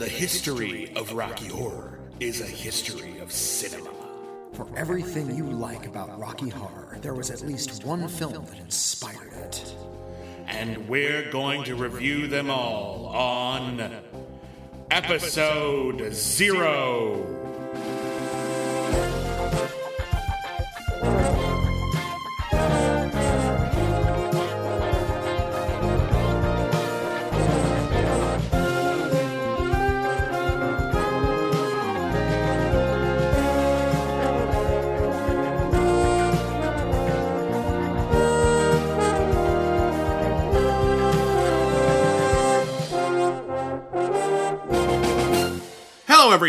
The history of Rocky Horror is a history of cinema. For everything you like about Rocky Horror, there was at least one film that inspired it. And we're going to review them all on Episode Zero.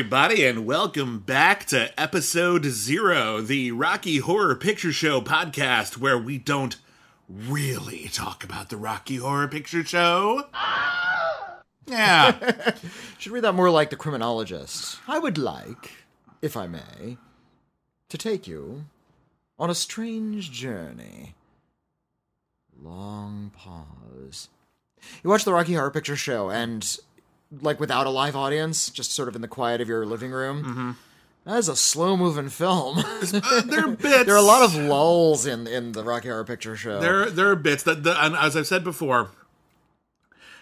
Everybody, and welcome back to episode zero, the Rocky Horror Picture Show podcast, where we don't really talk about the Rocky Horror Picture Show. Yeah. Should read that more like the criminologist. I would like, if I may, to take you on a strange journey. Long pause. You watch the Rocky Horror Picture Show, and like without a live audience, just sort of in the quiet of your living room. That is a slow moving film. Uh, there are bits. there are a lot of lulls in in the Rocky Horror Picture Show. There, there are bits that, the, and as I've said before,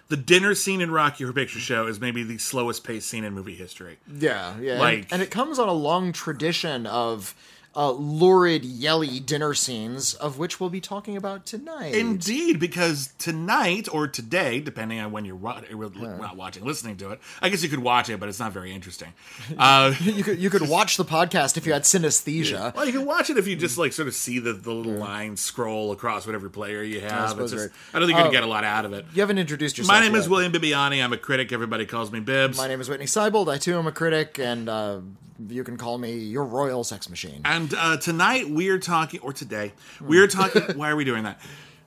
the dinner scene in Rocky Horror Picture Show is maybe the slowest paced scene in movie history. Yeah, yeah. and- Like- and, it comes on a long tradition of uh, lurid, yelly dinner scenes, of which we'll be talking about tonight. Indeed, because tonight or today, depending on when you're wa- not watching, listening to it, I guess you could watch it, but it's not very interesting. Uh, you could you could watch the podcast if you had synesthesia. well, you can watch it if you just like sort of see the, the little line scroll across whatever player you have. It's just- right. I don't think you're Uh, gonna get a lot out of it. You haven't introduced yourself. My name is. William Bibiani. I'm a critic. Everybody calls me Bibs. My name is Whitney Seibold. I too am a critic, and uh, you can call me your royal sex machine. And uh, tonight we are talking, or today we are talking. why are we doing that?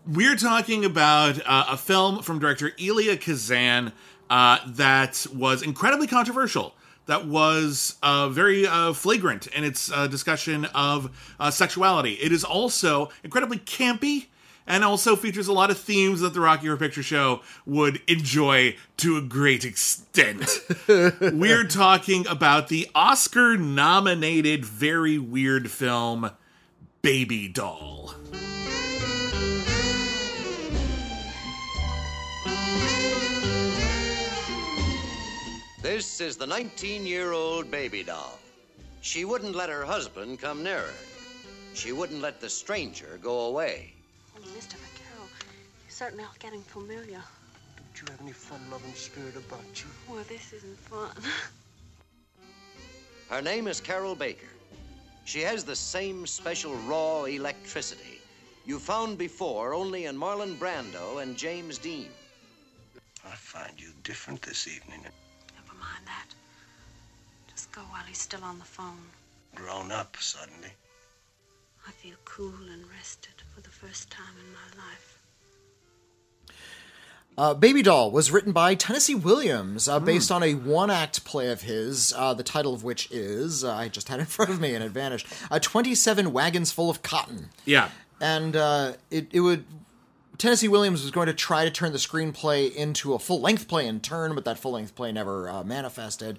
We're talking about uh, a film from director Elia Kazan uh, that was incredibly controversial. That was uh, very uh, flagrant in its uh, discussion of uh, sexuality. It is also incredibly campy. And also features a lot of themes that the Rocky Horror Picture Show would enjoy to a great extent. We're talking about the Oscar nominated very weird film Baby Doll. This is the 19 year old baby doll. She wouldn't let her husband come near her. She wouldn't let the stranger go away. Mr. Vacarro, you're certainly all getting familiar. Don't you have any fun loving spirit about you? Well, this isn't fun. Her name is Carroll Baker. She has the same special raw electricity you found before only in Marlon Brando and James Dean. I find you different this evening. Never mind that. Just go while he's still on the phone. Grown up suddenly. I feel cool and rested for the first time in my life. Uh, Baby Doll was written by Tennessee Williams, uh, based on a one-act play of his, uh, the title of which is uh, I just had it in front of me and it vanished. Uh, Twenty-seven wagons full of cotton. Yeah. and uh, it it would Tennessee Williams was going to try to turn the screenplay into a full length play in turn, but that full length play never uh, manifested.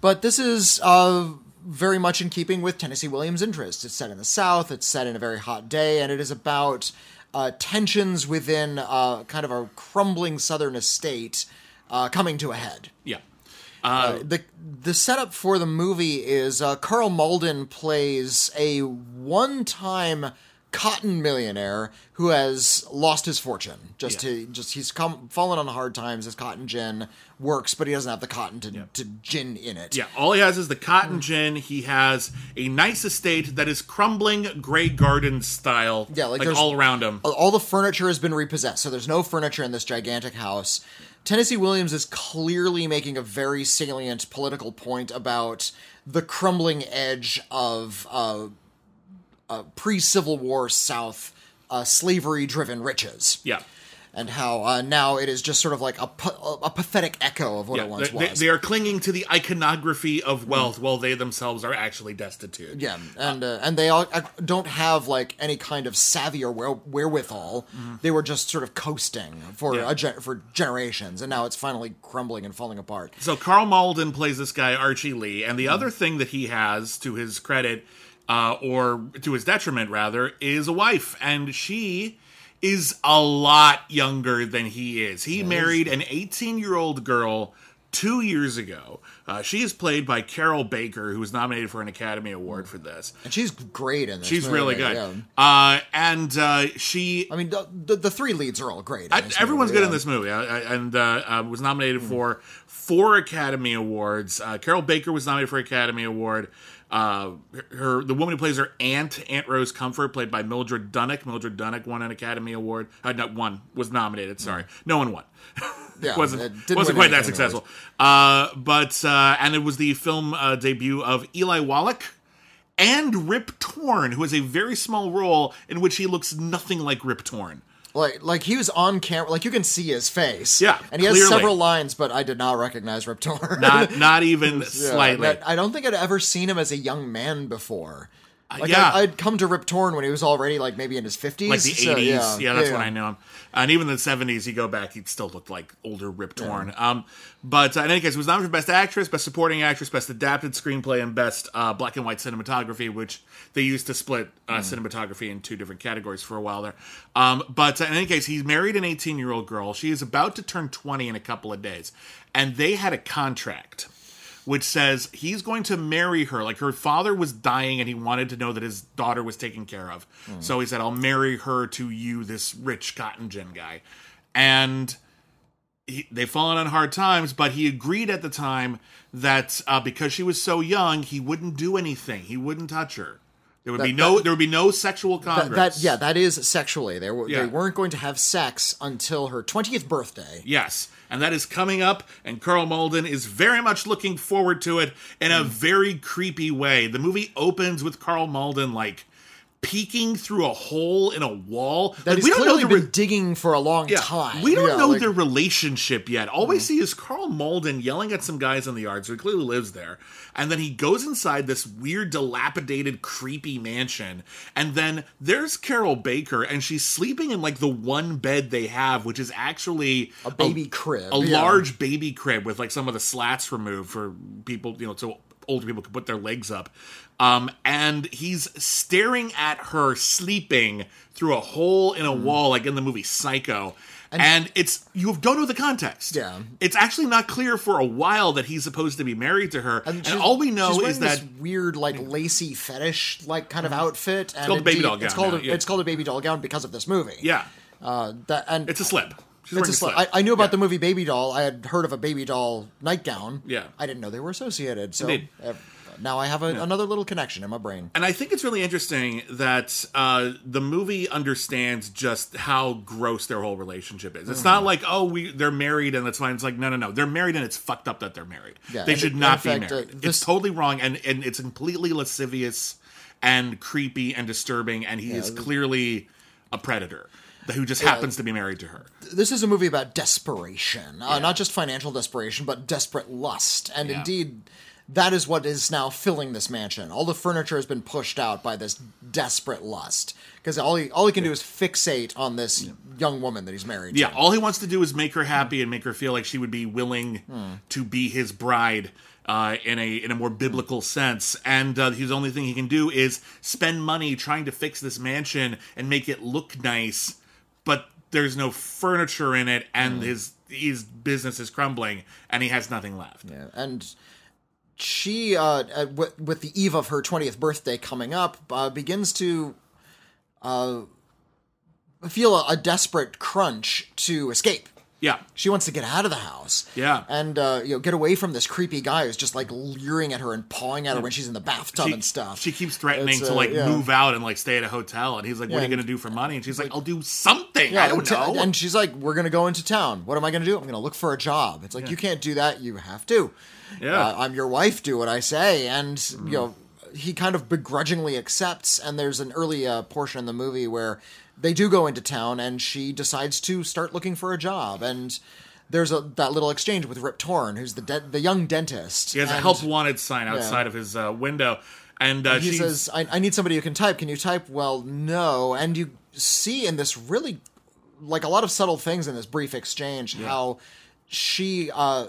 But this is uh, very much in keeping with Tennessee Williams' interests. It's set in the South. It's set in a very hot day, and it is about uh, tensions within uh, kind of a crumbling Southern estate uh, coming to a head. Yeah. Uh, the the setup for the movie is uh, Karl Malden plays a one time cotton millionaire who has lost his fortune. Just Yeah. to just he's come fallen on hard times. His cotton gin works, but he doesn't have the cotton to, to gin in it. Yeah, all he has is the cotton gin. He has a nice estate that is crumbling Grey Garden style. Yeah, like like, all around him. all the furniture has been repossessed, so there's no furniture in this gigantic house. Tennessee Williams is clearly making a very salient political point about the crumbling edge of uh, uh, pre-Civil War South uh, slavery-driven riches. Yeah, and how uh, now it is just sort of like a, a pathetic echo of what Yeah, it once they, was. they are clinging to the iconography of wealth while they themselves are actually destitute. yeah, and uh, and they all uh, don't have like any kind of savvy or where- wherewithal. They were just sort of coasting for. Yeah. a gen- for generations, and now it's finally crumbling and falling apart. So Karl Malden plays this guy Archie Lee, and the other thing that he has to his credit, uh, or to his detriment rather, is a wife, and she is a lot younger than he is. He married an 18 year old girl two years ago. Uh, she is played by Carroll Baker, who was nominated for an Academy Award for this. And she's great in this. She's movie, really good. yeah. Uh, and uh, she I mean, the, the, the three leads are all great. I, everyone's movie, good yeah. in this movie, and uh, uh, was nominated for four Academy Awards. Uh, Carroll Baker was nominated for Academy Award. Uh, her, the woman who plays her aunt, Aunt Rose Comfort, played by Mildred Dunnock. Mildred Dunnock won an Academy Award. Uh, not one was nominated. Sorry, no one won. Yeah, wasn't wasn't quite that successful. Uh, but uh, and it was the film uh, debut of Eli Wallach and Rip Torn, who has a very small role in which he looks nothing like Rip Torn. Like, like he was on camera, like you can see his face. Yeah, and he has several lines, but I did not recognize Rip Torn. Not not even Yeah, slightly. I don't think I'd ever seen him as a young man before. Like yeah. I, I'd come to Rip Torn when he was already like maybe in his fifties, like the so, 80s. Yeah, that's yeah. when I knew him. And even in the 70s, you go back, he still looked like older Rip Torn. Um, but uh, in any case, he was nominated for Best Actress, Best Supporting Actress, Best Adapted Screenplay, and Best uh, Black and White Cinematography, which they used to split uh, cinematography in two different categories for a while there. Um, but uh, in any case, he's married an 18 year old girl. She is about to turn 20 in a couple of days. And they had a contract which says he's going to marry her. Like her father was dying and he wanted to know that his daughter was taken care of. So he said, I'll marry her to you, this rich cotton gin guy. And he, they've fallen on hard times, but he agreed at the time that uh, because she was so young, he wouldn't do anything. He wouldn't touch her. There would be no that- there would be no sexual That, congress. that yeah, that is sexually. They were Yeah. they weren't going to have sex until her twentieth birthday. Yes, and that is coming up, and Karl Malden is very much looking forward to it in a mm. very creepy way. The movie opens with Karl Malden like peeking through a hole in a wall. That like, he's clearly the been re- digging for a long yeah, time. we don't Yeah, know like- their relationship yet. All we mm. see is Karl Malden yelling at some guys in the yard, so he clearly lives there. And then he goes inside this weird, dilapidated, creepy mansion. And then there's Carroll Baker, and she's sleeping in like the one bed they have, which is actually a baby crib. a yeah. large baby crib with like some of the slats removed for people, you know, so older people could put their legs up. Um, and he's staring at her sleeping through a hole in a Hmm. wall, like in the movie Psycho. And, it's you don't know the context. Yeah. it's actually not clear for a while that he's supposed to be married to her, and, she's- all we know is that this weird, like lacy fetish, like kind of outfit. And called a baby doll It's gown called now, a, yeah. it's called a baby doll gown because of this movie. yeah, uh, that and it's a slip. It's a. I, I knew about Yeah. the movie Baby Doll. I had heard of a baby doll nightgown. Yeah. I didn't know they were associated. So Indeed. uh, now I have a, another little connection in my brain. And I think it's really interesting that uh, the movie understands just how gross their whole relationship is. It's Mm. not like, oh, we they're married and that's fine. It's like, no, no, no, they're married and it's fucked up that they're married. Yeah, they should in not be fact, uh, married. this- It's totally wrong, and and it's completely lascivious and creepy and disturbing. And he is clearly a predator who just happens to be married to her. This is a movie about desperation, uh, not just financial desperation, but desperate lust. And Yeah. indeed, that is what is now filling this mansion. All the furniture has been pushed out by this desperate lust because all he all he can do is fixate on this young woman that he's married. Yeah, to. all he wants to do is make her happy and make her feel like she would be willing to be his bride uh, in a in a more biblical sense. And uh, his only thing he can do is spend money trying to fix this mansion and make it look nice, but there's no furniture in it, and his his business is crumbling, and he has nothing left. Yeah, and she, uh, with, with the eve of her 20th birthday coming up, uh, begins to uh, feel a, a desperate crunch to escape. Yeah, She wants to get out of the house. Yeah. And, uh, you know, get away from this creepy guy who's just, like, leering at her and pawing at her when she's in the bathtub she, and stuff. she keeps threatening to uh, like yeah. move out and like stay at a hotel, and he's like, "What are Yeah, you gonna do for money?" And she's like, "I'll do something. Yeah, I don't t- know." And she's like, "We're gonna go into town. What am I gonna do? I'm gonna look for a job." It's like you can't do that. You have to. Yeah. Mm-hmm. uh, I'm your wife. Do what I say. And you know, he kind of begrudgingly accepts. And there's an early uh, portion in the movie where they do go into town, and she decides to start looking for a job. And there's a that little exchange with Rip Torn, who's the de- the young dentist. He has a help wanted sign outside of his uh, window, and uh, He she's says, I, "I need somebody who can type. Can you type?" Well, no. And you see in this really like a lot of subtle things in this brief exchange how she uh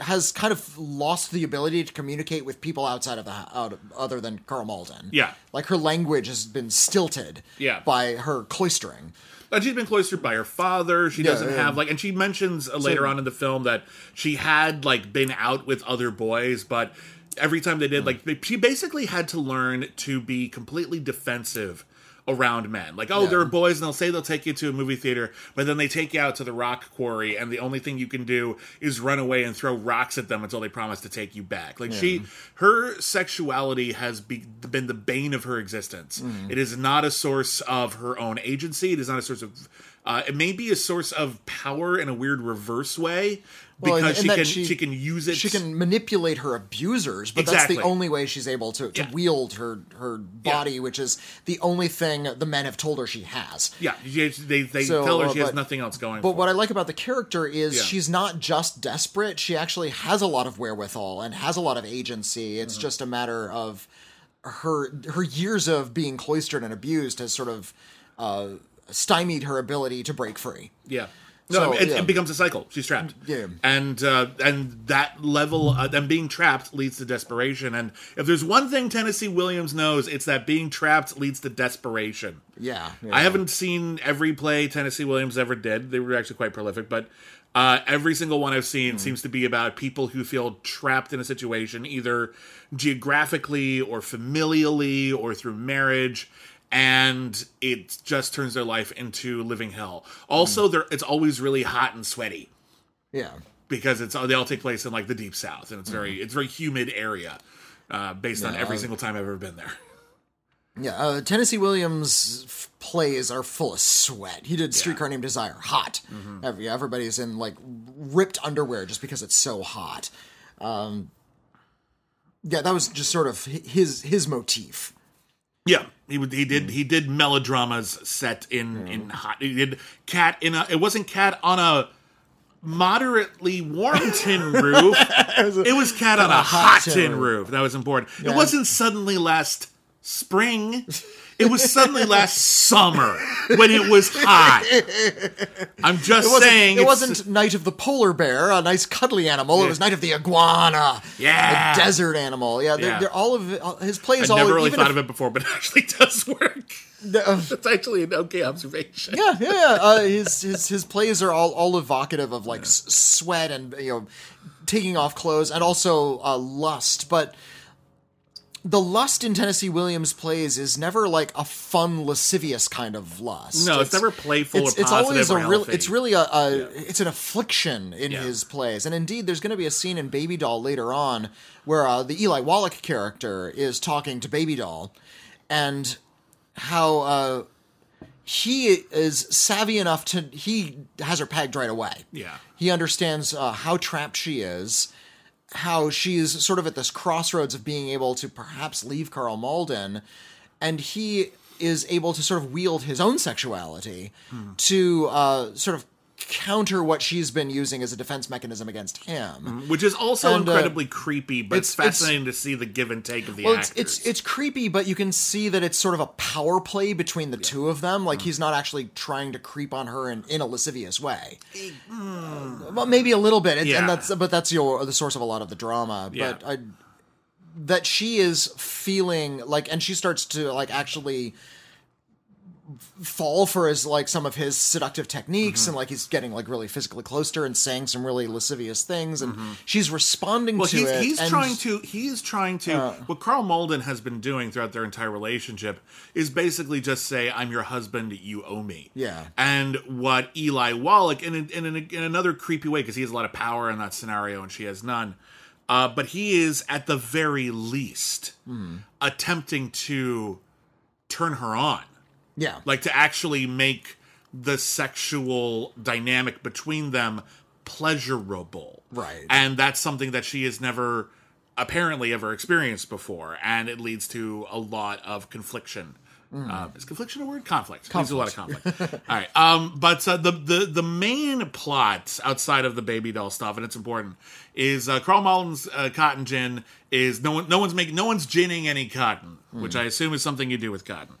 has kind of lost the ability to communicate with people outside of the out other than Karl Malden. Yeah. like her language has been stilted. Yeah. by her cloistering. And she's been cloistered by her father. She Yeah, doesn't yeah. have like, and she mentions uh, later on in the film that she had like been out with other boys, but every time they did, like, they, she basically had to learn to be completely defensive around men. Like, oh, Yeah. there are boys, and they'll say they'll take you to a movie theater, but then they take you out to the rock quarry, and the only thing you can do is run away and throw rocks at them until they promise to take you back. Like, she, her sexuality has be, been the bane of her existence. Mm-hmm. It is not a source of her own agency. It is not a source of. Uh, it may be a source of power in a weird reverse way Well, because she can she- she, can use it. She can manipulate her abusers, but that's the only way she's able to, to Yeah. wield her her body, which is the only thing the men have told her she has. Yeah, they they So, tell her she has nothing else going. But what her. I like about the character is Yeah. she's not just desperate. She actually has a lot of wherewithal and has a lot of agency. It's Mm-hmm. just a matter of her her years of being cloistered and abused has sort of uh, stymied her ability to break free. Yeah. No, So, it, yeah. it becomes a cycle. She's trapped. Yeah. and uh, and that level, uh, and being trapped leads to desperation. And if there's one thing Tennessee Williams knows, it's that being trapped leads to desperation. Yeah, yeah. I haven't seen every play Tennessee Williams ever did. They were actually quite prolific, but uh, every single one I've seen Hmm. seems to be about people who feel trapped in a situation, either geographically or familially or through marriage. And it just turns their life into living hell. Also, there it's always really hot and sweaty yeah. because it's they all take place in like the deep south, and it's very it's very humid area. Uh, based on every uh, single time I've ever been there. Yeah, uh, Tennessee Williams' f- plays are full of sweat. He did Streetcar Named Desire, hot. Mm-hmm. Every, everybody's in like ripped underwear just because it's so hot. Um, yeah, that was just sort of his his motif. Yeah, he. He did. Mm. He did melodramas set in in hot. He did cat in a. It wasn't cat on a moderately warm tin roof. it was cat on a hot tin roof. That was important. It wasn't suddenly last spring. It was suddenly last summer when it was hot. I'm just It saying. it wasn't Night of the Polar Bear, a nice cuddly animal. It was Night of the Iguana, Yeah. a desert animal. Yeah, they're, Yeah. they're all of all- his plays. I all never really thought if- of it before, but it actually does work. uh, It's actually an okay observation. yeah, yeah, yeah. Uh, his his his plays are all all evocative of like s- sweat and you know taking off clothes and also uh, lust, but. The lust in Tennessee Williams plays is never like a fun, lascivious kind of lust. No, it's never playful or it's, it's always a real. It's really a, a it's an affliction in Yeah. his plays, and indeed, there's going to be a scene in Baby Doll later on where uh, the Eli Wallach character is talking to Baby Doll, and how uh, he is savvy enough to he has her pegged right away. Yeah. he understands uh, how trapped she is. How she's sort of at this crossroads of being able to perhaps leave Karl Malden, and he is able to sort of wield his own sexuality Hmm. to uh, sort of counter what she's been using as a defense mechanism against him. which is also And, uh, incredibly creepy, but it's, it's- it's- fascinating to see the give and take of the Well, it's, actors. it's it's creepy, but you can see that it's sort of a power play between the two of them. Mm. Like he's not actually trying to creep on her in, in a lascivious way. Well, maybe a little bit, It's- Yeah. and that's but that's your the source of a lot of the drama. Yeah. But I, that she is feeling like, and she starts to like actually fall for his like some of his seductive techniques Mm-hmm. and like he's getting like really physically close to her and saying some really lascivious things and she's responding Mm-hmm. well, to he's, it he's and- trying to he is trying to Uh. what Karl Malden has been doing throughout their entire relationship is basically just say I'm your husband, you owe me. Yeah. And what Eli Wallach in in, in, in another creepy way because he has a lot of power in that scenario and she has none. Uh, but he is at the very least Hmm. attempting to turn her on. Yeah like to actually make the sexual dynamic between them pleasurable Right. and that's something that she has never apparently ever experienced before and it leads to a lot of confliction Uh, is confliction a word? Conflict. There's a lot of conflict. All right. Um, but uh, the the the main plot outside of the baby doll stuff, and it's important, is uh, Karl Malden's uh, cotton gin is no one no one's making no one's ginning any cotton, which I assume is something you do with cotton.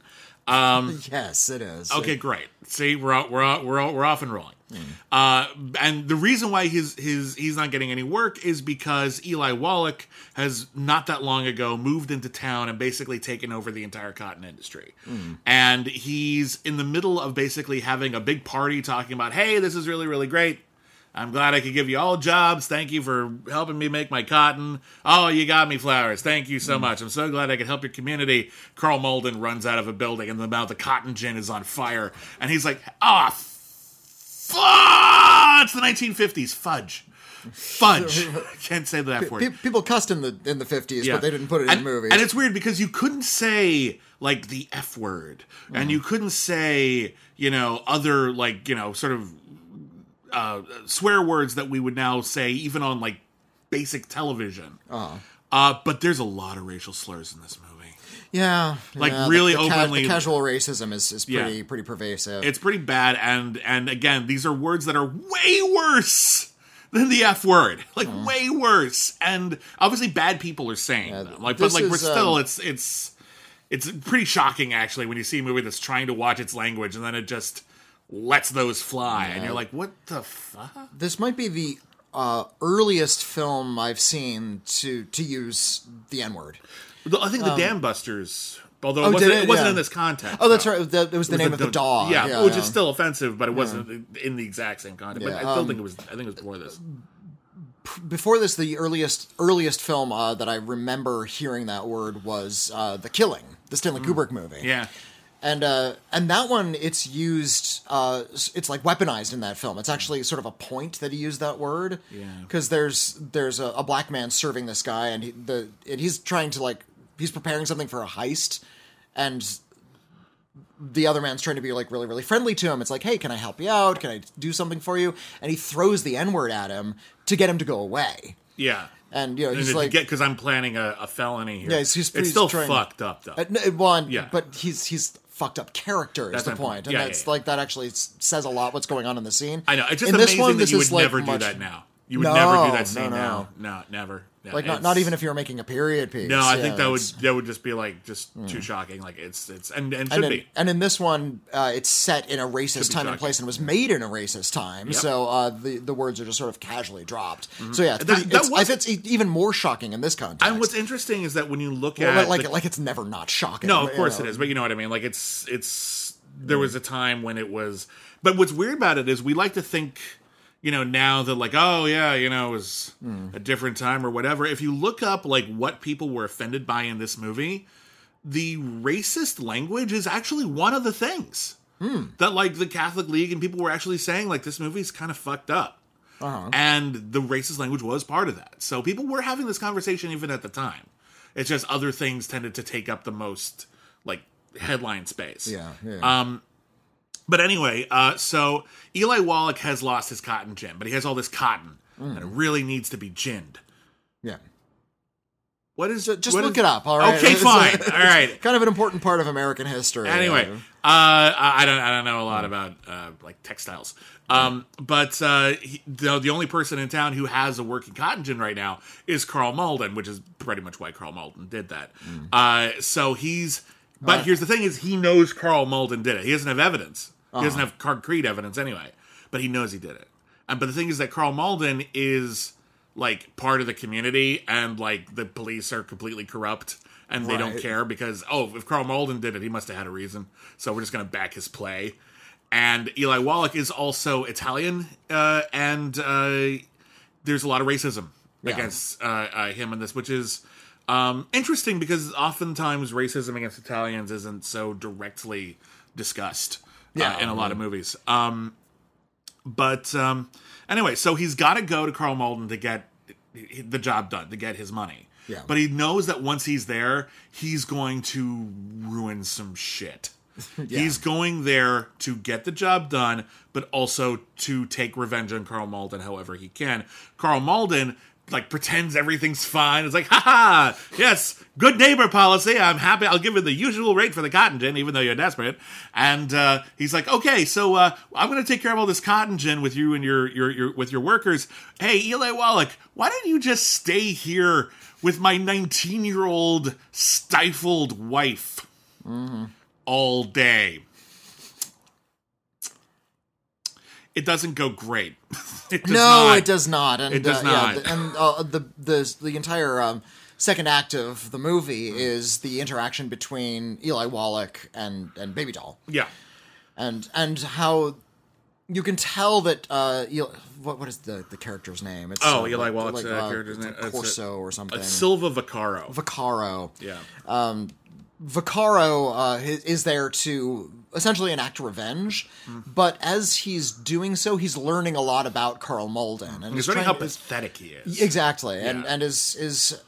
Um, yes, it is. Okay, great. See, we're out, we're out, we're out, we're off and rolling. Hmm. Uh, and the reason why his his he's not getting any work is because Eli Wallach has not that long ago moved into town and basically taken over the entire cotton industry. Hmm. And he's in the middle of basically having a big party talking about, "Hey, this is really really great. I'm glad I could give you all jobs. Thank you for helping me make my cotton. Oh, you got me flowers. Thank you so much. I'm so glad I could help your community. Karl Malden runs out of a building and the mouth of cotton gin is on fire. And he's like, ah, oh, it's the 1950s. Fudge. Fudge. Can't say that word. Pe- people cussed in the in the fifties, Yeah. but they didn't put it and, in movies. And it's weird because you couldn't say like the F word, Mm. and you couldn't say you know other like you know sort of uh, swear words that we would now say even on like basic television. Uh-huh. Uh, but there's a lot of racial slurs in this movie. yeah, like, yeah, really the, the ca- openly- the casual racism is is Yeah. pretty pretty pervasive. It's pretty bad, and and again, these are words that are way worse than the F word, like way worse. And obviously, bad people are saying them. Like, but like we're still, um, it's it's it's pretty shocking actually when you see a movie that's trying to watch its language and then it just lets those fly, and you're like, what the fuck? this might be the uh, earliest film I've seen to to use the N word. I think the Dam Busters. Although Um, Oh, it wasn't, it, it? wasn't Yeah. in this context. Oh, that's though. right. That, it was the It was name of the dog. Yeah, which yeah. is still offensive, but it wasn't in the exact same context. but Yeah, I still um, think it was. I think it was before this. before this. The earliest earliest film uh, that I remember hearing that word was uh, The Killing, the Stanley Kubrick movie. Mm. Yeah, and uh, and that one it's used uh, it's like weaponized in that film it's actually sort of a point that he used that word Yeah. because there's there's a, a black man serving this guy and he, the and he's trying to like he's preparing something for a heist and the other man's trying to be like really really friendly to him it's like hey can i help you out can i do something for you and he throws the n-word at him to get him to go away yeah. and you know he's And like because I'm planning a, a felony here. Yeah, he's- he's- it's he's still trying- fucked up though. Uh, no, one, Yeah. but he's he's fucked up character is That's the my point, point. and Yeah, that's yeah, yeah. like that actually says a lot what's going on in the scene. I know. It's just in this amazing one, that this you is would like never much- do that now. You would No, never do that no, scene no. now. No, never. Like not, not even if you were making a period piece. No, I Yeah, think that would Hmm. that would just be like just too shocking. Like it's it's and and should And in, be. and in this one, uh, it's set in a racist time and place, and was made in a racist time. So uh, the the words are just sort of casually dropped. So yeah, it's, Mm-hmm. That- that it's, I was- think it's even more shocking in this context. And what's interesting is that when you look Well, at like the- like it's never not shocking. No, of you course know. it is, but you know what I mean. Like it's it's there was a time when it was. But what's weird about it is we like to think, you know, now that like oh yeah, you know, it was hmm. a different time or whatever. If you look up like what people were offended by in this movie, the racist language is actually one of the things hmm. that like the Catholic League and people were actually saying like this movie's kind of fucked up. Uh-huh. And the racist language was part of that. So people were having this conversation even at the time. It's just other things tended to take up the most like headline space. Yeah, yeah. Um but anyway, uh so Eli Wallach has lost his cotton gin, but he has all this cotton and it really needs to be ginned. yeah. What is it? Just look is- it up. All right. Okay, fine. uh, all right. Kind of an important part of American history. Anyway, Uh, uh, I don't I don't know a lot about uh, like textiles, um, but uh, he, the, the only person in town who has a working cotton gin right now is Karl Malden, which is pretty much why Karl Malden did that. Uh, so he's, but here's the thing: is he knows Karl Malden did it. He doesn't have evidence. He doesn't have concrete evidence anyway, but he knows he did it. And but the thing is that Karl Malden is like part of the community, and like the police are completely corrupt. And they don't care because oh, if Karl Malden did it, he must have had a reason. So we're just gonna back his play. And Eli Wallach is also Italian, uh, and uh, there's a lot of racism against uh, uh, him in this, which is um, interesting because oftentimes racism against Italians isn't so directly discussed uh, Yeah. in a lot of movies. Um, but um, anyway, so he's got to go to Karl Malden to get the job done, to get his money. Yeah. But he knows that once he's there, he's going to ruin some shit. He's going there to get the job done, but also to take revenge on Karl Malden however he can. Karl Malden like pretends everything's fine. It's like, haha, yes, good neighbor policy. I'm happy. I'll give you the usual rate for the cotton gin, even though you're desperate. And uh, he's like, okay, so uh, I'm going to take care of all this cotton gin with you and your, your your with your workers. Hey, Eli Wallach, why don't you just stay here with my 19 year old stifled wife all day? It doesn't go great. It does no, not. it does not. And, It does uh, not. Yeah, the- and uh, the the the entire um, second act of the movie Mm. is the interaction between Eli Wallach and and Baby Doll, Yeah. and and how you can tell that uh, Eli, what what is the the character's name? It's Oh, uh, Eli like- Wallach's, like, uh, character's name. like It's a- Corso or something. Uh, Silva Vacarro. Vacarro. yeah. Um, Vacarro uh, is there to essentially enact revenge, Mm-hmm. but as he's doing so, he's learning a lot about Karl Malden, and He's learning how to- pathetic he is. Exactly, and Yeah. and is is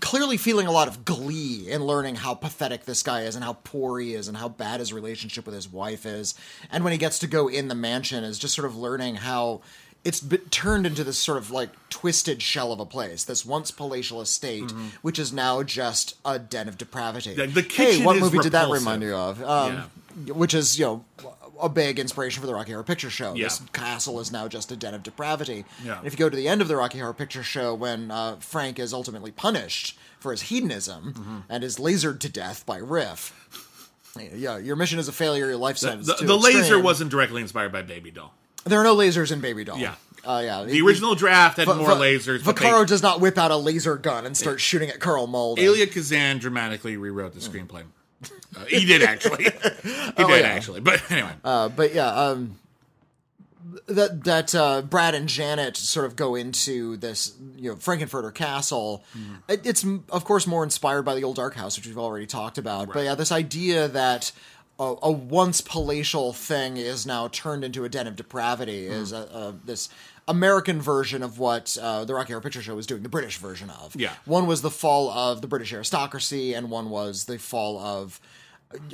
clearly feeling a lot of glee in learning how pathetic this guy is and how poor he is and how bad his relationship with his wife is. And when he gets to go in the mansion, is just sort of learning how it's turned into this sort of like twisted shell of a place. This once palatial estate, which is now just a den of depravity. Mm-hmm. The- the hey, kitchen what is movie did that remind you of? Um, Which is you know. A big inspiration for the Rocky Horror Picture Show. Yeah. This castle is now just a den of depravity. Yeah. And if you go to the end of the Rocky Horror Picture Show, when uh, Frank is ultimately punished for his hedonism Mm-hmm. and is lasered to death by Riff, yeah, your mission is a failure. Your life The, sentence. the, too the laser wasn't directly inspired by Baby Doll. There are no lasers in Baby Doll. Yeah. uh, yeah. The original draft had more lasers. but they- does not whip out a laser gun and start shooting at Karl Malden. Elia Kazan dramatically rewrote the screenplay. Uh, he did actually. He Oh, did yeah. actually. But anyway, Uh, but yeah, um, that that uh, Brad and Janet sort of go into this, you know, Frank-N-Furter Castle. It, it's of course more inspired by the old Dark House, which we've already talked about. But yeah, this idea that a, a once palatial thing is now turned into a den of depravity is a, a, this. American version of what uh, the Rocky Horror Picture Show was doing, the British version of. Yeah. One was the fall of the British aristocracy, and one was the fall of,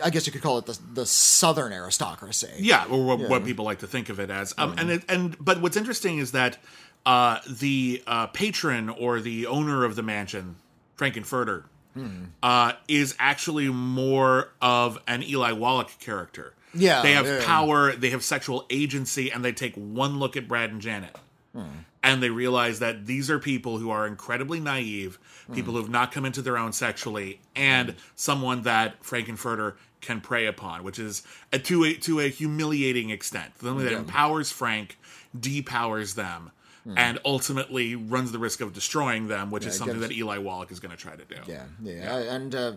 I guess you could call it the, the Southern aristocracy. yeah, or what, what people like to think of it as. Um, and it, and but what's interesting is that uh, the uh, patron or the owner of the mansion, Frank-N-Furter, uh, is actually more of an Eli Wallach character. Yeah, they have yeah. power, they have sexual agency, and they take one look at Brad and Janet. and they realize that these are people who are incredibly naive, people who have not come into their own sexually, and someone that Frank-N-Furter can prey upon, which is a, to a to a humiliating extent. The Something that empowers Frank, depowers them, and ultimately runs the risk of destroying them, which is something that Eli Wallach is going to try to do. Yeah, yeah, and uh,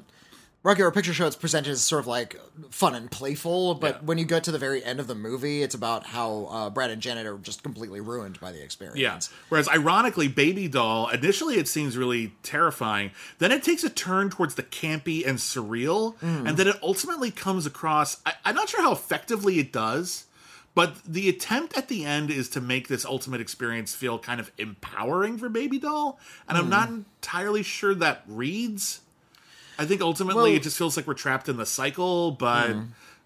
Rocky Horror Picture Show it's presented as sort of like fun and playful, but Yeah. when you get to the very end of the movie, it's about how uh, Brad and Janet are just completely ruined by the experience. Yeah. Whereas, ironically, Baby Doll initially it seems really terrifying. Then it takes a turn towards the campy and surreal, and then it ultimately comes across. I, I'm not sure how effectively it does, but the attempt at the end is to make this ultimate experience feel kind of empowering for Baby Doll, and I'm not entirely sure that reads. I think ultimately Well- it just feels like we're trapped in the cycle, but.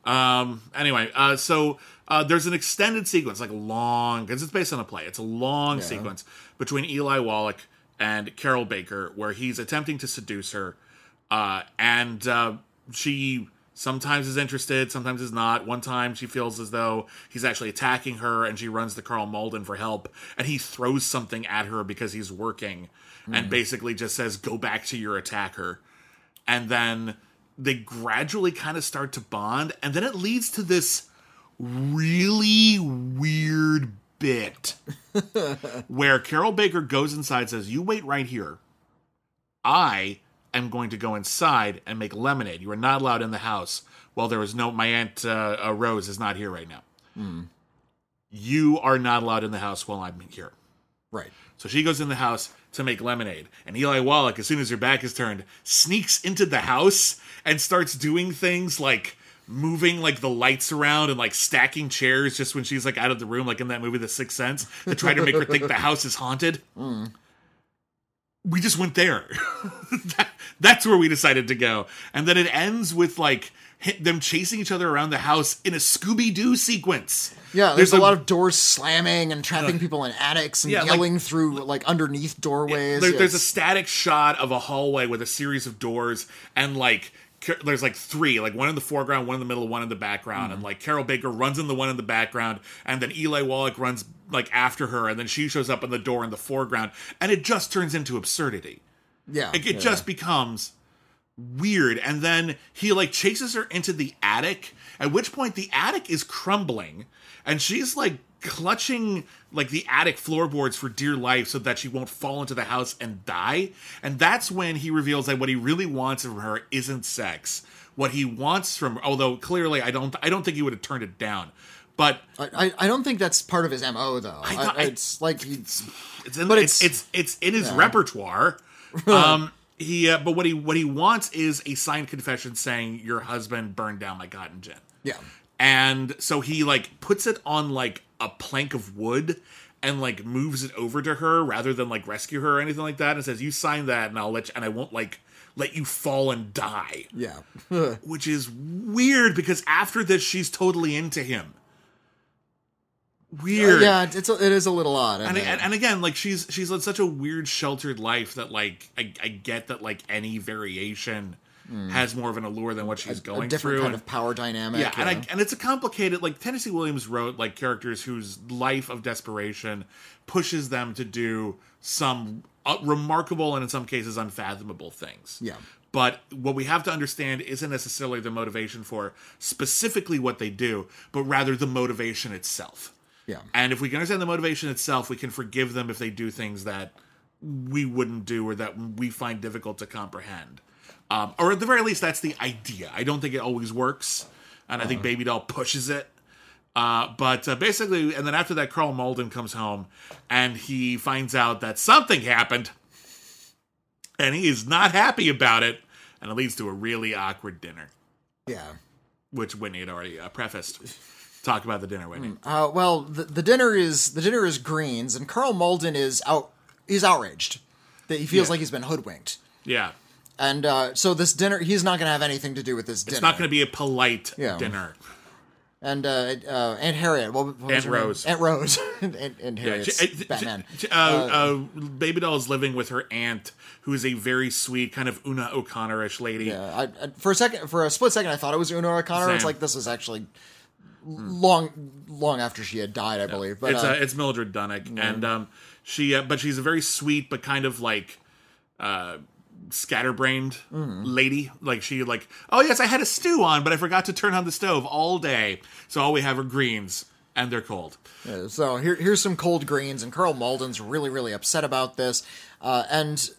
Um. Anyway, uh, so uh, there's an extended sequence, like long, because it's based on a play. It's a long sequence between Eli Wallach and Carroll Baker, where he's attempting to seduce her, uh, and uh, she sometimes is interested, sometimes is not. One time she feels as though he's actually attacking her, and she runs to Karl Malden for help, and he throws something at her because he's working, and basically just says, "Go back to your attacker." And then they gradually kind of start to bond and then it leads to this really weird bit where Carroll Baker goes inside and says you wait right here. I am going to go inside and make lemonade. You are not allowed in the house. Well there was no my aunt uh, uh, Rose is not here right now. You are not allowed in the house while I'm here. Right. so she goes in the house to make lemonade. And Eli Wallach, as soon as her back is turned, sneaks into the house and starts doing things like moving like the lights around and like stacking chairs just when she's like out of the room, like in that movie The Sixth Sense, to try to make her think the house is haunted. we just went there. that, that's where we decided to go. And then it ends with like them chasing each other around the house in a Scooby Doo sequence. Yeah, there's, a, lot of doors slamming and trapping people in attics and Yeah, like- yelling through like underneath doorways. There- Yeah, there's a static shot of a hallway with a series of doors and like there's like three like one in the foreground one in the middle one in the background Mm-hmm. and like carroll baker runs in the one in the background and then eli wallach runs like after her and then she shows up in the door in the foreground and it just turns into absurdity yeah, it, it yeah. just becomes weird. And then he like chases her into the attic at which point the attic is crumbling and she's like clutching like the attic floorboards for dear life so that she won't fall into the house and die. And that's when he reveals that what he really wants from her isn't sex. What he wants from although clearly i don't i don't think he would have turned it down. But I, I- don't think that's part of his mo though. I, I- it's like he, it's in, But it's, it's- it's it's in his repertoire. um, he uh, but what he what he wants is a signed confession saying your husband burned down my cotton gin. yeah, And so he like puts it on like a plank of wood and like moves it over to her rather than like rescue her or anything like that and says you sign that and I'll let you and I won't like let you fall and die. yeah. Which is weird because after this she's totally into him. Weird. yeah, it's a, it is a little odd. and, and, and again like she's she's led such a weird sheltered life that like i, I get that like any variation has more of an allure than what she's a going different through kind and, of power dynamic. yeah, and I, and it's a complicated like Tennessee Williams wrote like characters whose life of desperation pushes them to do some uh, remarkable and in some cases unfathomable things. Yeah. But what we have to understand isn't necessarily the motivation for specifically what they do, but rather the motivation itself. Yeah, And if we can understand the motivation itself, we can forgive them if they do things that we wouldn't do or that we find difficult to comprehend. Um, or at the very least, that's the idea. I don't think it always works, and I think Baby Doll pushes it. Uh, but uh, basically, and then after that, Karl Malden comes home and he finds out that something happened, and he is not happy about it, and it leads to a really awkward dinner, yeah. which Whitney had already uh, prefaced. Talk about the dinner, Whitney. Uh, well, the, the dinner is the dinner is greens, and Karl Malden is out. He's outraged that he feels Yeah. like he's been hoodwinked, Yeah. and uh, so this dinner he's not going to have anything to do with this dinner. It's not going to be a polite Yeah. dinner. and uh, uh, Aunt Harriet, what, what Aunt? Rose. Aunt Rose, and, and, and Yeah, she- uh, Batman. she- uh, uh, Baby doll is living with her aunt, who is a very sweet, kind of Una O'Connor-ish lady. Yeah, I, I, for a second, for a split second, I thought it was Una O'Connor. It's like this is actually long, long after she had died, I believe. But it's uh, uh, it's Mildred Dunnock, and um, she, uh, but she's a very sweet, but kind of like uh, scatterbrained Mm-hmm. lady. Like she, like, oh yes, I had a stew on, but I forgot to turn on the stove all day, so all we have are greens, and they're cold. Yeah, so here, here's some cold greens, and Karl Malden's really, really upset about this. Uh, and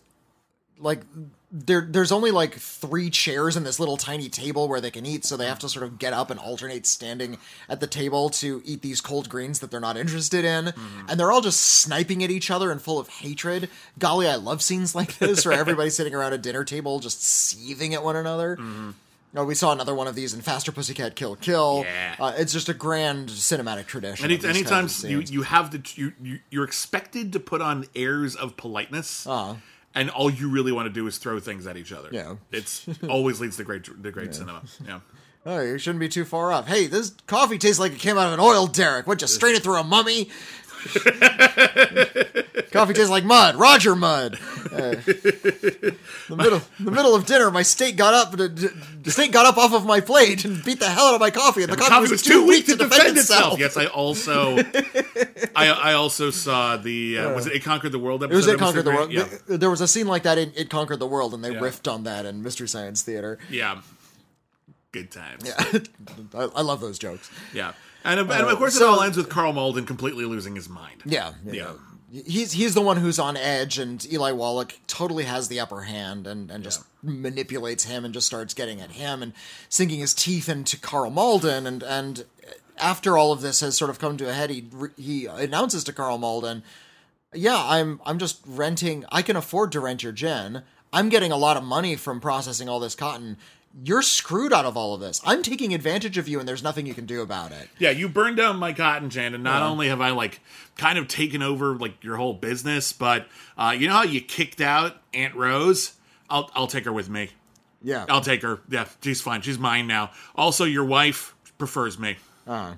like, there, there's only like three chairs in this little tiny table where they can eat, so they have to sort of get up and alternate standing at the table to eat these cold greens that they're not interested in. And they're all just sniping at each other and full of hatred. Golly, I love scenes like this where everybody's sitting around a dinner table just seething at one another. Oh, we saw another one of these in Faster Pussycat Kill Kill. Yeah. Uh, it's just a grand cinematic tradition. Any, anytime you, you have the you, you you're expected to put on airs of politeness, Uh-huh. And all you really want to do is throw things at each other. Yeah. it's always leads to great the great cinema. Yeah, Oh, you shouldn't be too far off. Hey, this coffee tastes like it came out of an oil derrick. What, you strain it through a mummy? coffee tastes like mud. Roger Mud. Uh, the middle, the middle of dinner, my steak got up. The, the steak got up off of my plate and beat the hell out of my coffee, and the, coffee, was, too weak to defend, itself. Yes, I also I I also saw the uh, was it It Conquered the World episode? It was It. Conquered the World. Yeah, There was a scene like that in It Conquered the World, and they Yeah. riffed on that in Mystery Science Theater. yeah, good times. I, I love those jokes. Yeah. And, and of uh, course, it so- all ends with Karl Malden completely losing his mind. Yeah, Yeah. He's he's the one who's on edge, and Eli Wallach totally has the upper hand, and and just manipulates him, and just starts getting at him, and sinking his teeth into Karl Malden, and and after all of this has sort of come to a head, he he announces to Karl Malden, "Yeah, I'm I'm just renting. I can afford to rent your gin. I'm getting a lot of money from processing all this cotton. You're screwed out of all of this. I'm taking advantage of you, and there's nothing you can do about it. Yeah, you burned down my cotton gin, and not only have I like kind of taken over like your whole business, but uh, you know how you kicked out Aunt Rose? I'll I'll take her with me. Yeah. I'll take her. Yeah, she's fine. She's mine now. Also, your wife prefers me. Uh,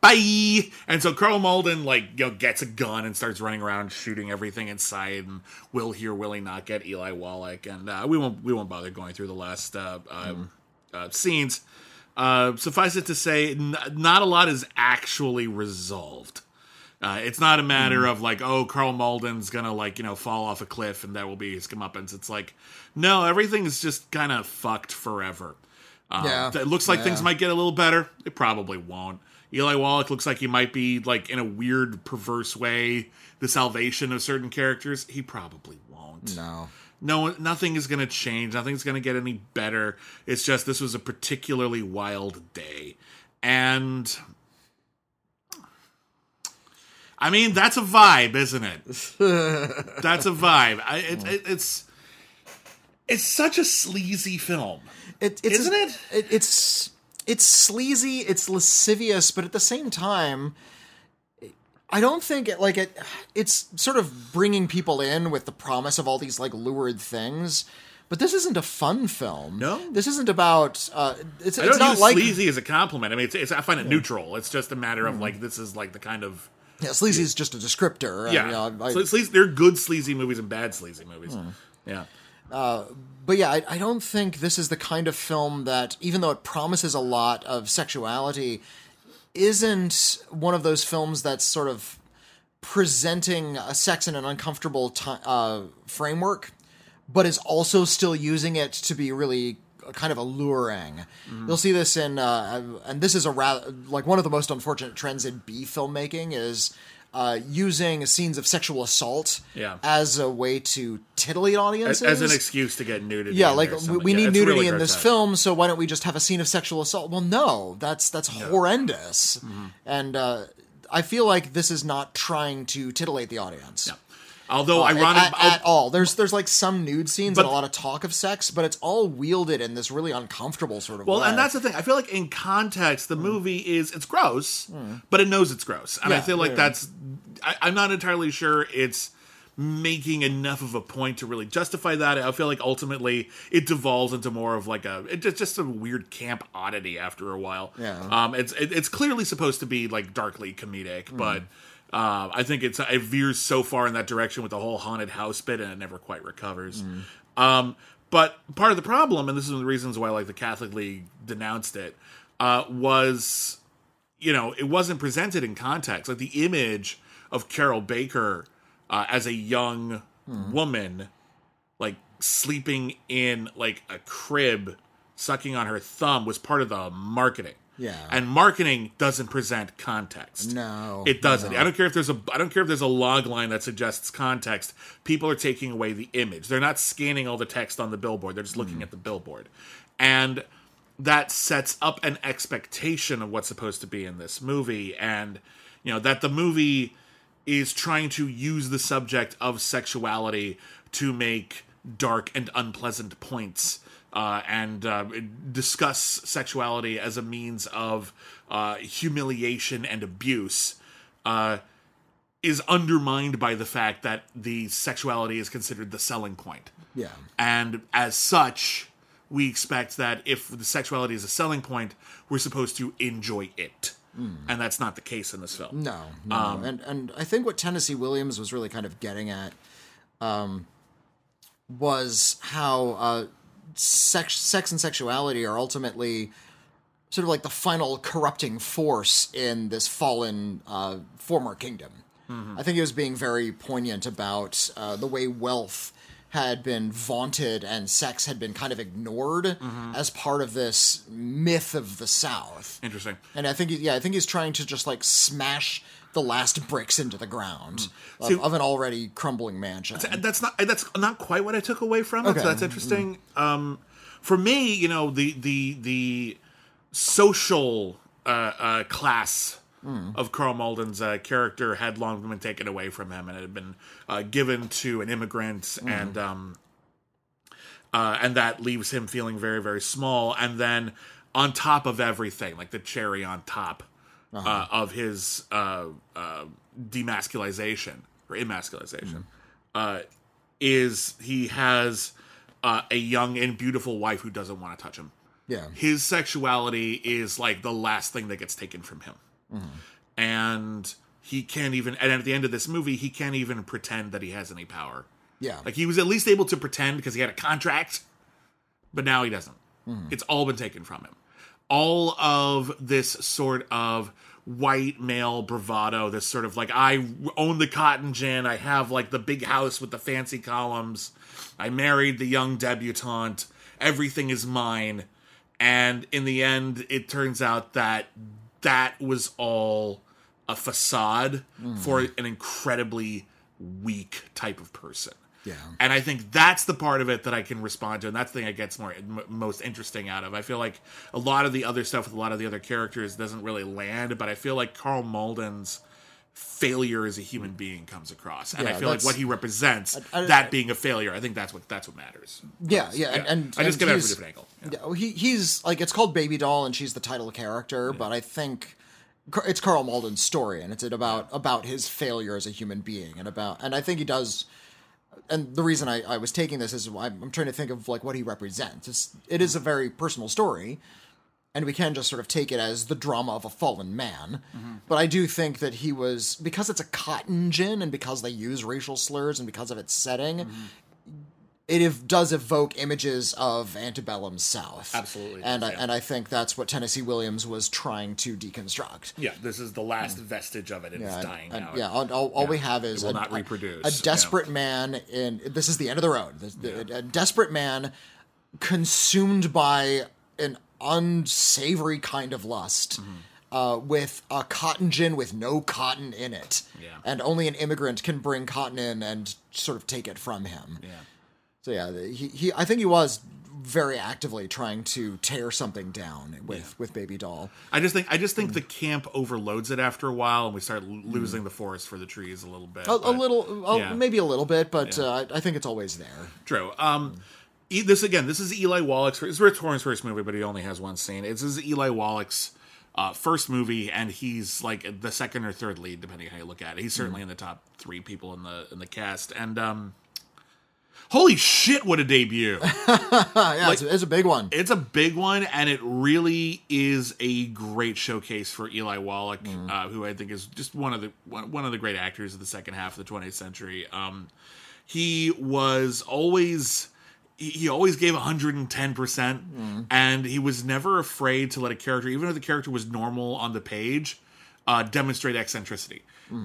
Bye. And so Karl Malden like you know gets a gun and starts running around shooting everything inside. And will he or will he not get Eli Wallach? And uh, we won't we won't bother going through the last uh, uh, uh, scenes. Uh, suffice it to say, n- not a lot is actually resolved. Uh, it's not a matter of like, oh, Karl Malden's gonna like you know fall off a cliff and that will be his comeuppance. It's like, no, everything is just kind of fucked forever. Um, Yeah. It looks like things might get a little better. It probably won't. Eli Wallach looks like he might be like in a weird, perverse way the salvation of certain characters. He probably won't. no. No, nothing is going to change. Nothing's going to get any better. It's just this was a particularly wild day, and I mean that's a vibe, isn't it? that's a vibe. I, it, it, it's it's such a sleazy film. It, it's Isn't it? it? It's it's sleazy. It's lascivious, but at the same time, I don't think it like it. It's sort of bringing people in with the promise of all these like lurid things. But this isn't a fun film. No? this isn't about. Uh, it's I don't not use like sleazy as a compliment. I mean, it's, it's I find it neutral. It's just a matter of like this is like the kind of yeah, sleazy is just a descriptor. yeah. I, you know, I- so sleazy, there are good sleazy movies and bad sleazy movies. Hmm. Yeah. But yeah, I, I don't think this is the kind of film that, even though it promises a lot of sexuality, isn't one of those films that's sort of presenting a sex in an uncomfortable ti uh, framework, but is also still using it to be really kind of alluring. You'll see this in, uh, and this is a rather like one of the most unfortunate trends in B filmmaking is. Uh, using scenes of sexual assault Yeah. as a way to titillate audiences as an excuse to get nudity. yeah, like we, we Yeah, need nudity really in this grotesque. film, so why don't we just have a scene of sexual assault? Well, no, that's that's horrendous, Mm-hmm. and uh, I feel like this is not trying to titillate the audience. Although Uh, ironic, at, at all. There's there's like some nude scenes But- and a lot of talk of sex, but it's all wielded in this really uncomfortable sort of way. Well, way. and that's the thing. I feel like in context, the movie is it's gross, but it knows it's gross, and I feel like yeah. that's. I, I'm not entirely sure it's making enough of a point to really justify that. I feel like ultimately it devolves into more of like a it just a weird camp oddity after a while. Yeah. Um. It's it, it's clearly supposed to be like darkly comedic, but. Uh, I think it's it veers so far in that direction with the whole haunted house bit, and it never quite recovers. Um, but part of the problem, and this is one of the reasons why like the Catholic League denounced it, uh, was you know it wasn't presented in context. Like the image of Carroll Baker uh, as a young woman, like sleeping in like a crib, sucking on her thumb, was part of the marketing. Yeah. and marketing doesn't present context. No, It doesn't. I don't care if there's a I don't care if there's a log line that suggests context. People are taking away the image. They're not scanning all the text on the billboard. They're just looking hmm. at the billboard. And that sets up an expectation of what's supposed to be in this movie and you know that the movie is trying to use the subject of sexuality to make dark and unpleasant points uh, and uh, discuss sexuality as a means of uh, humiliation and abuse uh, is undermined by the fact that the sexuality is considered the selling point. yeah, And as such, we expect that if the sexuality is a selling point, we're supposed to enjoy it. And that's not the case in this film. no, no. Um, and and I think what Tennessee Williams was really kind of getting at, um, was how uh, sex, sex and sexuality are ultimately sort of like the final corrupting force in this fallen uh, former kingdom. I think he was being very poignant about uh, the way wealth had been vaunted and sex had been kind of ignored as part of this myth of the South. Interesting. And I think, he- yeah, I think he's trying to just like smash the last bricks into the ground of, See- of an already crumbling mansion. That's not that's not quite what I took away from it. Okay. So that's interesting. Um, for me, you know, the the the social uh, uh, class of Karl Malden's uh, character had long been taken away from him, and it had been uh, given to an immigrant, and um, uh, and that leaves him feeling very very small. And then on top of everything, like the cherry on top uh, of his uh, uh, demasculization or emasculization, uh, is he has uh, a young and beautiful wife who doesn't want to touch him. Yeah. his sexuality is like the last thing that gets taken from him. And he can't even and at the end of this movie he can't even pretend that he has any power. Yeah. like he was at least able to pretend because he had a contract but now he doesn't. It's all been taken from him all of this sort of white male bravado this sort of like i own the cotton gin. I have like the big house with the fancy columns. I married the young debutante. Everything is mine. And in the end it turns out that that was all a facade hmm. for an incredibly weak type of person Yeah. and I think that's the part of it that I can respond to, and that's the thing that gets more m- most interesting out of. I feel like a lot of the other stuff with a lot of the other characters doesn't really land, but I feel like Karl Malden's failure as a human hmm. being comes across, and I feel like what he represents, I- I- that being a failure, I think that's what that's what matters. Yeah, yeah, and, and I just and get it from a different angle. Yeah. Yeah, well, he he's like it's called Baby Doll, and she's the title character. But I think it's Karl Malden's story, and it's about about his failure as a human being, and about and I think he does. And the reason I, I was taking this is I'm, I'm trying to think of like what he represents. It's, it is a very personal story, and we can just sort of take it as the drama of a fallen man. Mm-hmm. But I do think that he was because it's a cotton gin, and because they use racial slurs, and because of its setting, mm-hmm. It ev- does evoke images of antebellum South. Absolutely and does, I, yeah. and I think that's what Tennessee Williams was trying to deconstruct. Yeah, this is the last vestige of it, and Yeah, it's dying and- out. yeah. All, all, all we have is will a, not a- reproduce, A yeah. desperate man in this is the end of the road. This- A, a desperate man consumed by an unsavory kind of lust. Mm-hmm. Uh, with a cotton gin with no cotton in it, Yeah. and only an immigrant can bring cotton in and sort of take it from him. Yeah. So yeah, he, he I think he was very actively trying to tear something down with with Baby Doll. I just think I just think the camp overloads it after a while, and we start l- losing the forest for the trees a little bit. A, a but- little, a- yeah. maybe a little bit, but uh, I, think it's always there. True. Um, e- this again. This is Eli Wallach's. It's Rip Torn's first movie, but he only has one scene. This is Eli Wallach's uh, first movie, and he's like the second or third lead, depending on how you look at it. He's certainly in the top three people in the in the cast. And um, holy shit, what a debut! Ah, yeah, it's, it's a big one. it's a big one, and it really is a great showcase for Eli Wallach, uh, who I think is just one of the one, one of the great actors of the second half of the 20th century. Um, he was always he, always gave 110 percent, and he was never afraid to let a character, even if the character was normal on the page, uh, demonstrate eccentricity.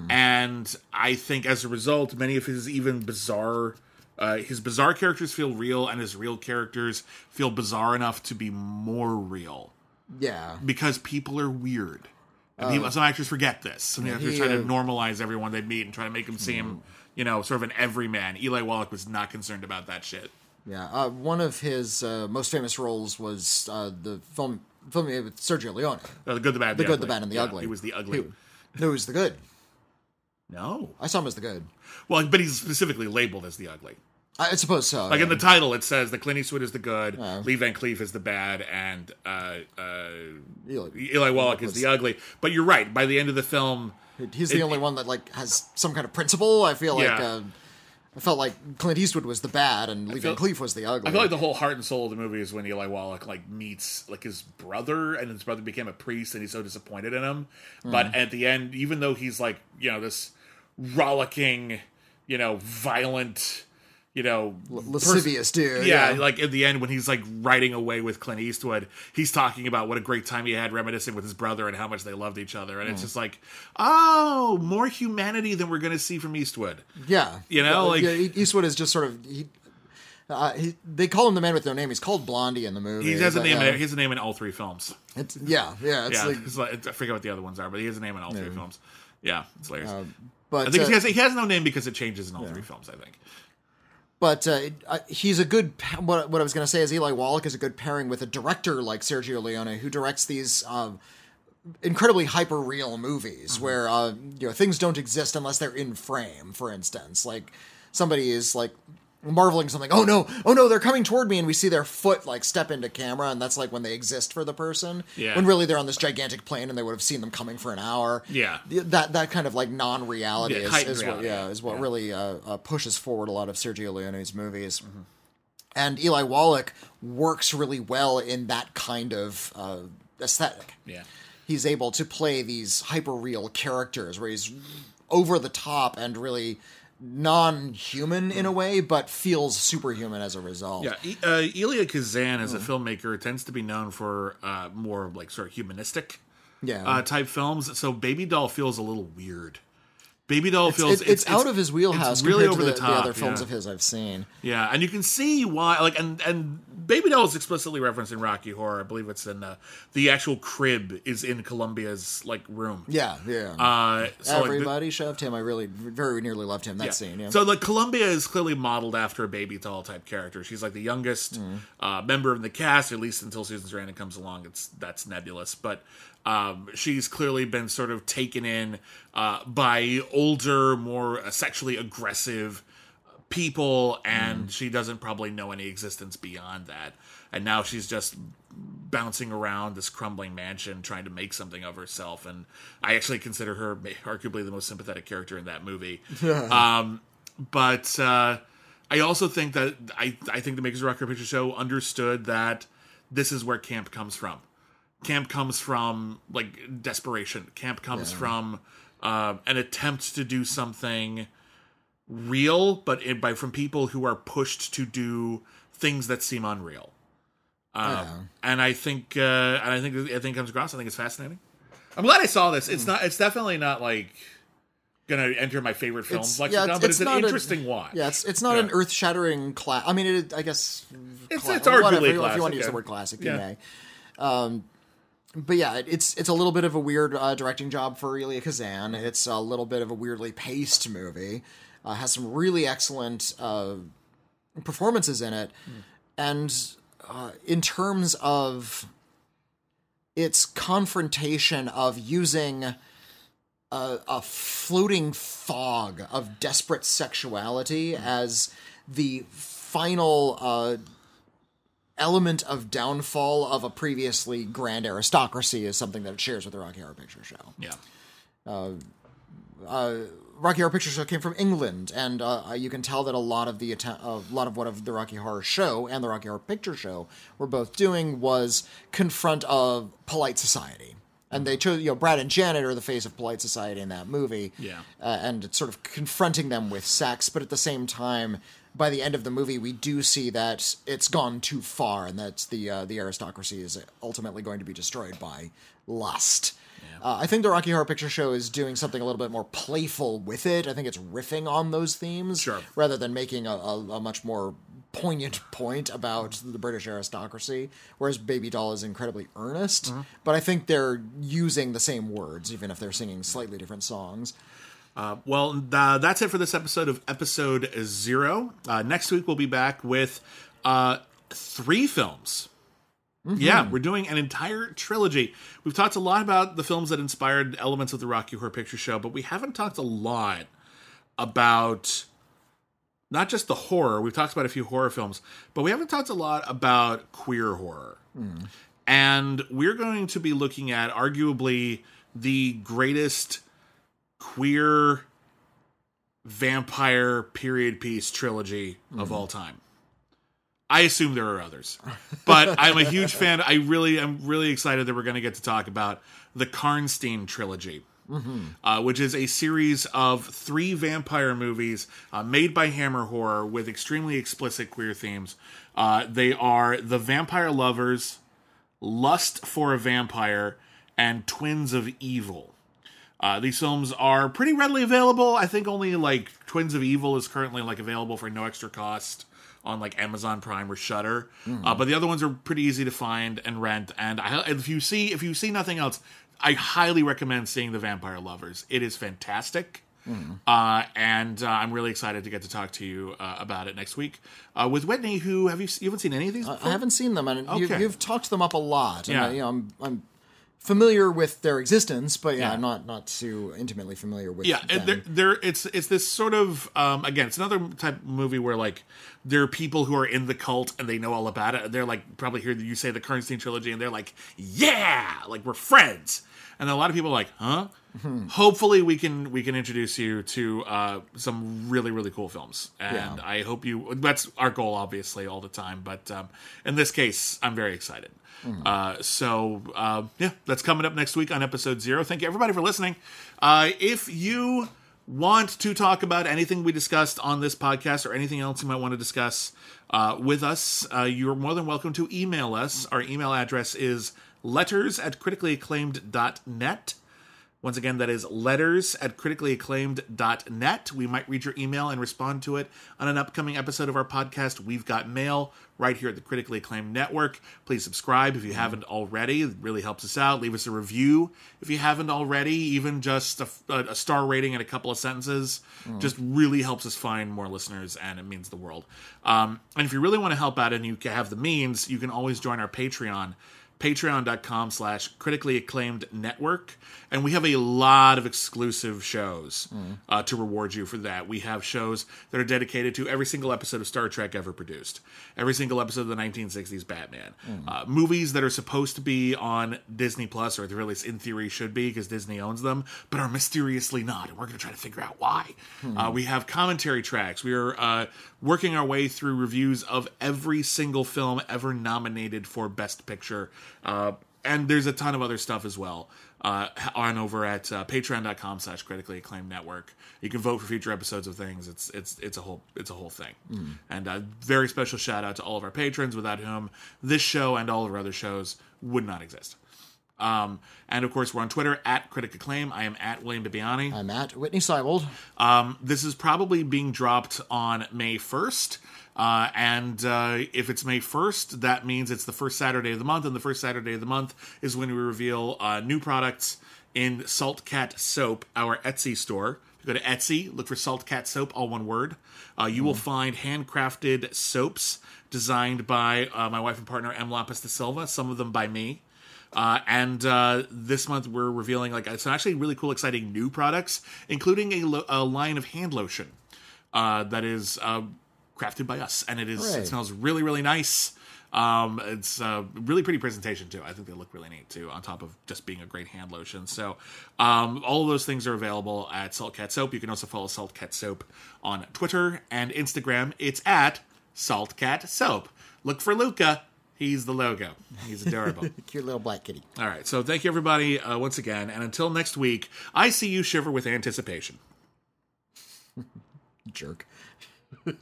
And I think as a result, many of his even bizarre. Uh, his bizarre characters feel real, and his real characters feel bizarre enough to be more real Yeah, because people are weird. And people, some actors forget this. Some actors he, try to uh, normalize everyone they meet and try to make them seem, you know, sort of an everyman. Eli Wallach was not concerned about that shit. yeah. Uh, one of his uh, most famous roles was uh, the film film with Sergio Leone. Uh, the good, the bad, The the, good, ugly. the bad, and the Yeah, ugly. He was the ugly. Who- No, it was the good. No. I saw him as the good. Well, but he's specifically labeled as the ugly. I, suppose so. Like yeah. in the title, it says that Clint Eastwood is the good, Lee Van Cleef is the bad, and uh, uh, Eli- Eli Wallach is the ugly. But you're right. By the end of the film, He's the it- only one that like has some kind of principle. I feel like uh, I felt like Clint Eastwood was the bad and Lee Van Cleef was the ugly. I feel like the whole heart and soul of the movie is when Eli Wallach like meets like his brother, and his brother became a priest, and he's so disappointed in him. But at the end, even though he's like you know this rollicking, you know, violent, you know, lascivious dude. yeah, like in the end when he's like riding away with Clint Eastwood, he's talking about what a great time he had reminiscing with his brother and how much they loved each other, and it's just like, oh, more humanity than we're gonna see from Eastwood. Yeah, You know, Uh, like- yeah, Eastwood is just sort of he, uh, he. They call him the man with no name. He's called Blondie in the movie. He has a name. yeah, He has a name in all three films. it's, yeah, yeah. It's yeah, like, it's like- I forget what the other ones are, but he has a name in all three films. Yeah, it's hilarious. but I think uh, he, has, he has no name because it changes in all three films. I think. But uh, uh, he's a good. What, what I was going to say is Eli Wallach is a good pairing with a director like Sergio Leone, who directs these um, incredibly hyper real movies Mm-hmm. where uh, you know things don't exist unless they're in frame. For instance, like somebody is like marveling something. Oh no! Oh no! They're coming toward me, and we see their foot like step into camera, and that's like when they exist for the person. Yeah. When really they're on this gigantic plane, and they would have seen them coming for an hour. Yeah. That that kind of like non-reality Yeah, is, is what yeah is what Yeah. really uh, uh, pushes forward a lot of Sergio Leone's movies. Mm-hmm. And Eli Wallach works really well in that kind of uh, aesthetic Yeah. he's able to play these hyper real characters where he's over the top and really non-human in a way but feels superhuman as a result Yeah, E- uh, Elia Kazan as a filmmaker tends to be known for uh, more like sort of humanistic yeah uh, type films. So Baby Doll feels a little weird. Baby Doll it's, feels it- it's out of his wheelhouse it's really over the the, top. other films yeah. of his i've seen Yeah, and you can see why. Like, and and Baby Doll is explicitly referenced in Rocky Horror. I believe it's in uh, the actual crib is in Columbia's like room. yeah yeah Uh, so, like, everybody shoved him i really very nearly loved him that Yeah. scene yeah So like Columbia is clearly modeled after a baby doll type character. She's like the youngest Mm. uh, member of the cast, at least until Susan Sarandon comes along. It's that's nebulous, but um, she's clearly been sort of taken in uh, by older, more sexually aggressive people, and Mm. she doesn't probably know any existence beyond that. And now she's just bouncing around this crumbling mansion trying to make something of herself and i actually consider her arguably the most sympathetic character in that movie um, but uh, I also think that I, I think the makers of Rock Horror Picture Show understood that this is where camp comes from. Camp comes from like desperation. Camp comes from uh, an attempt to do something real, but it, by from people who are pushed to do things that seem unreal. Um, And I think, uh, and I think, I think it comes across. I think it's fascinating. I'm glad I saw this. It's not. It's definitely not like gonna enter my favorite films It's- lexicon, yeah, it's- but it's it's, an not a- interesting watch. yeah, it's it's not Yeah. an earth-shattering class. I mean, it, I guess It's- cla- it's arguably whatever, If you want to use the word classic, Yeah. you may. Um, but yeah, it's it's a little bit of a weird uh, directing job for Elia Kazan. It's a little bit of a weirdly paced movie. Uh, has some really excellent uh, performances in it, and uh, in terms of its confrontation of using a, a floating fog of desperate sexuality as the final uh, element of downfall of a previously grand aristocracy is something that it shares with the Rocky Horror Picture Show. Yeah. Rocky Horror Picture Show came from England, and uh, you can tell that a lot of the atta- a lot of what of the Rocky Horror Show and the Rocky Horror Picture Show were both doing was confront of polite society. And they chose, you know, Brad and Janet are the face of polite society in that movie. Yeah. Uh, and it's sort of confronting them with sex, but at the same time, by the end of the movie, we do see that it's gone too far, and that the uh, the aristocracy is ultimately going to be destroyed by lust. Uh, I think the Rocky Horror Picture Show is doing something a little bit more playful with it. I think it's riffing on those themes Sure. rather than making a, a, a much more poignant point about the British aristocracy. Whereas Baby Doll is incredibly earnest, but I think they're using the same words, even if they're singing slightly different songs. Uh, well, uh, that's it for this episode of episode zero. Uh, next week we'll be back with uh, three films. Yeah, mm-hmm. we're doing an entire trilogy. We've talked a lot about the films that inspired elements of the Rocky Horror Picture Show, but we haven't talked a lot about not just the horror. We've talked about a few horror films, but we haven't talked a lot about queer horror. Mm. And we're going to be looking at arguably the greatest queer vampire period piece trilogy of mm. all time. I assume there are others, but I'm a huge fan. I really, I'm really excited that we're going to get to talk about the Karnstein trilogy, uh, which is a series of three vampire movies uh, made by Hammer Horror with extremely explicit queer themes. Uh, they are The Vampire Lovers, Lust for a Vampire, and Twins of Evil. Uh, these films are pretty readily available. I think only like Twins of Evil is currently like available for no extra cost on like Amazon Prime or Shudder. Uh, but the other ones are pretty easy to find and rent. And I, if you see if you see nothing else, I highly recommend seeing The Vampire Lovers. It is fantastic. Uh, and uh, I'm really excited to get to talk to you uh, about it next week uh, with Whitney. Who have you? You haven't seen any of these? I haven't seen them, and you, Okay. you've talked them up a lot. And Yeah. I, you know, I'm, I'm familiar with their existence, but yeah, Yeah. not not too intimately familiar with. yeah them. and there, there it's it's this sort of um again it's another type of movie where like there are people who are in the cult and they know all about it they're like probably hear you say the Karnstein trilogy and they're like yeah like we're friends and a lot of people are like huh hopefully we can we can introduce you to uh some really really cool films and Yeah. i hope you that's our goal obviously all the time but um in this case i'm very excited uh, so uh, yeah, that's coming up next week on episode zero. Thank you everybody for listening. Uh, if you want to talk about anything we discussed on this podcast or anything else you might want to discuss uh, with us, uh, you're more than welcome to email us. Our email address is letters at criticallyacclaimed.net. Once again, that is letters at criticallyacclaimed.net. We might read your email and respond to it on an upcoming episode of our podcast, We've Got Mail, right here at the Critically Acclaimed Network. Please subscribe if you haven't already. It really helps us out. Leave us a review if you haven't already, even just a, a star rating and a couple of sentences. Just really helps us find more listeners, and it means the world. Um, and if you really want to help out and you have the means, you can always join our Patreon patreon.com slash critically acclaimed network and we have a lot of exclusive shows uh, to reward you for that. We have shows that are dedicated to every single episode of star trek ever produced. Every single episode of the 1960s batman. Uh, movies that are supposed to be on disney plus or at least in theory should be because disney owns them but are mysteriously not and we're going to try to figure out why. Uh, we have commentary tracks. We are uh, working our way through reviews of every single film ever nominated for best picture uh, and there's a ton of other stuff as well uh, on over at uh, patreon.com slash critically acclaimed network. You can vote for future episodes of things. It's it's it's a whole it's a whole thing. And a very special shout out to all of our patrons without whom this show and all of our other shows would not exist. Um, and of course we're on twitter at critic acclaim. I am at William Bibbiani. I'm at Whitney Seibold. um, this is probably being dropped on May 1st. Uh, and uh, if it's May 1st, that means it's the first Saturday of the month. And the first Saturday of the month is when we reveal uh, new products in Salt Cat Soap, our Etsy store. Go to Etsy, look for Salt Cat Soap, all one word. Uh, you will find handcrafted soaps designed by uh, my wife and partner, M. Lapis de Silva, some of them by me. Uh, and uh, this month we're revealing like some actually really cool, exciting new products, including a, lo- a line of hand lotion uh, that is uh, crafted by us, and it is Hooray. it smells really really nice. Um, it's a really pretty presentation too. I think they look really neat too, on top of just being a great hand lotion. So, um, all of those things are available at Salt Cat Soap. You can also follow Salt Cat Soap on Twitter and Instagram. It's at Salt Cat Soap. Look for Luca. He's the logo. He's adorable. Cute little black kitty. All right. So thank you everybody uh, once again, and until next week, I see you shiver with anticipation. Jerk. Ha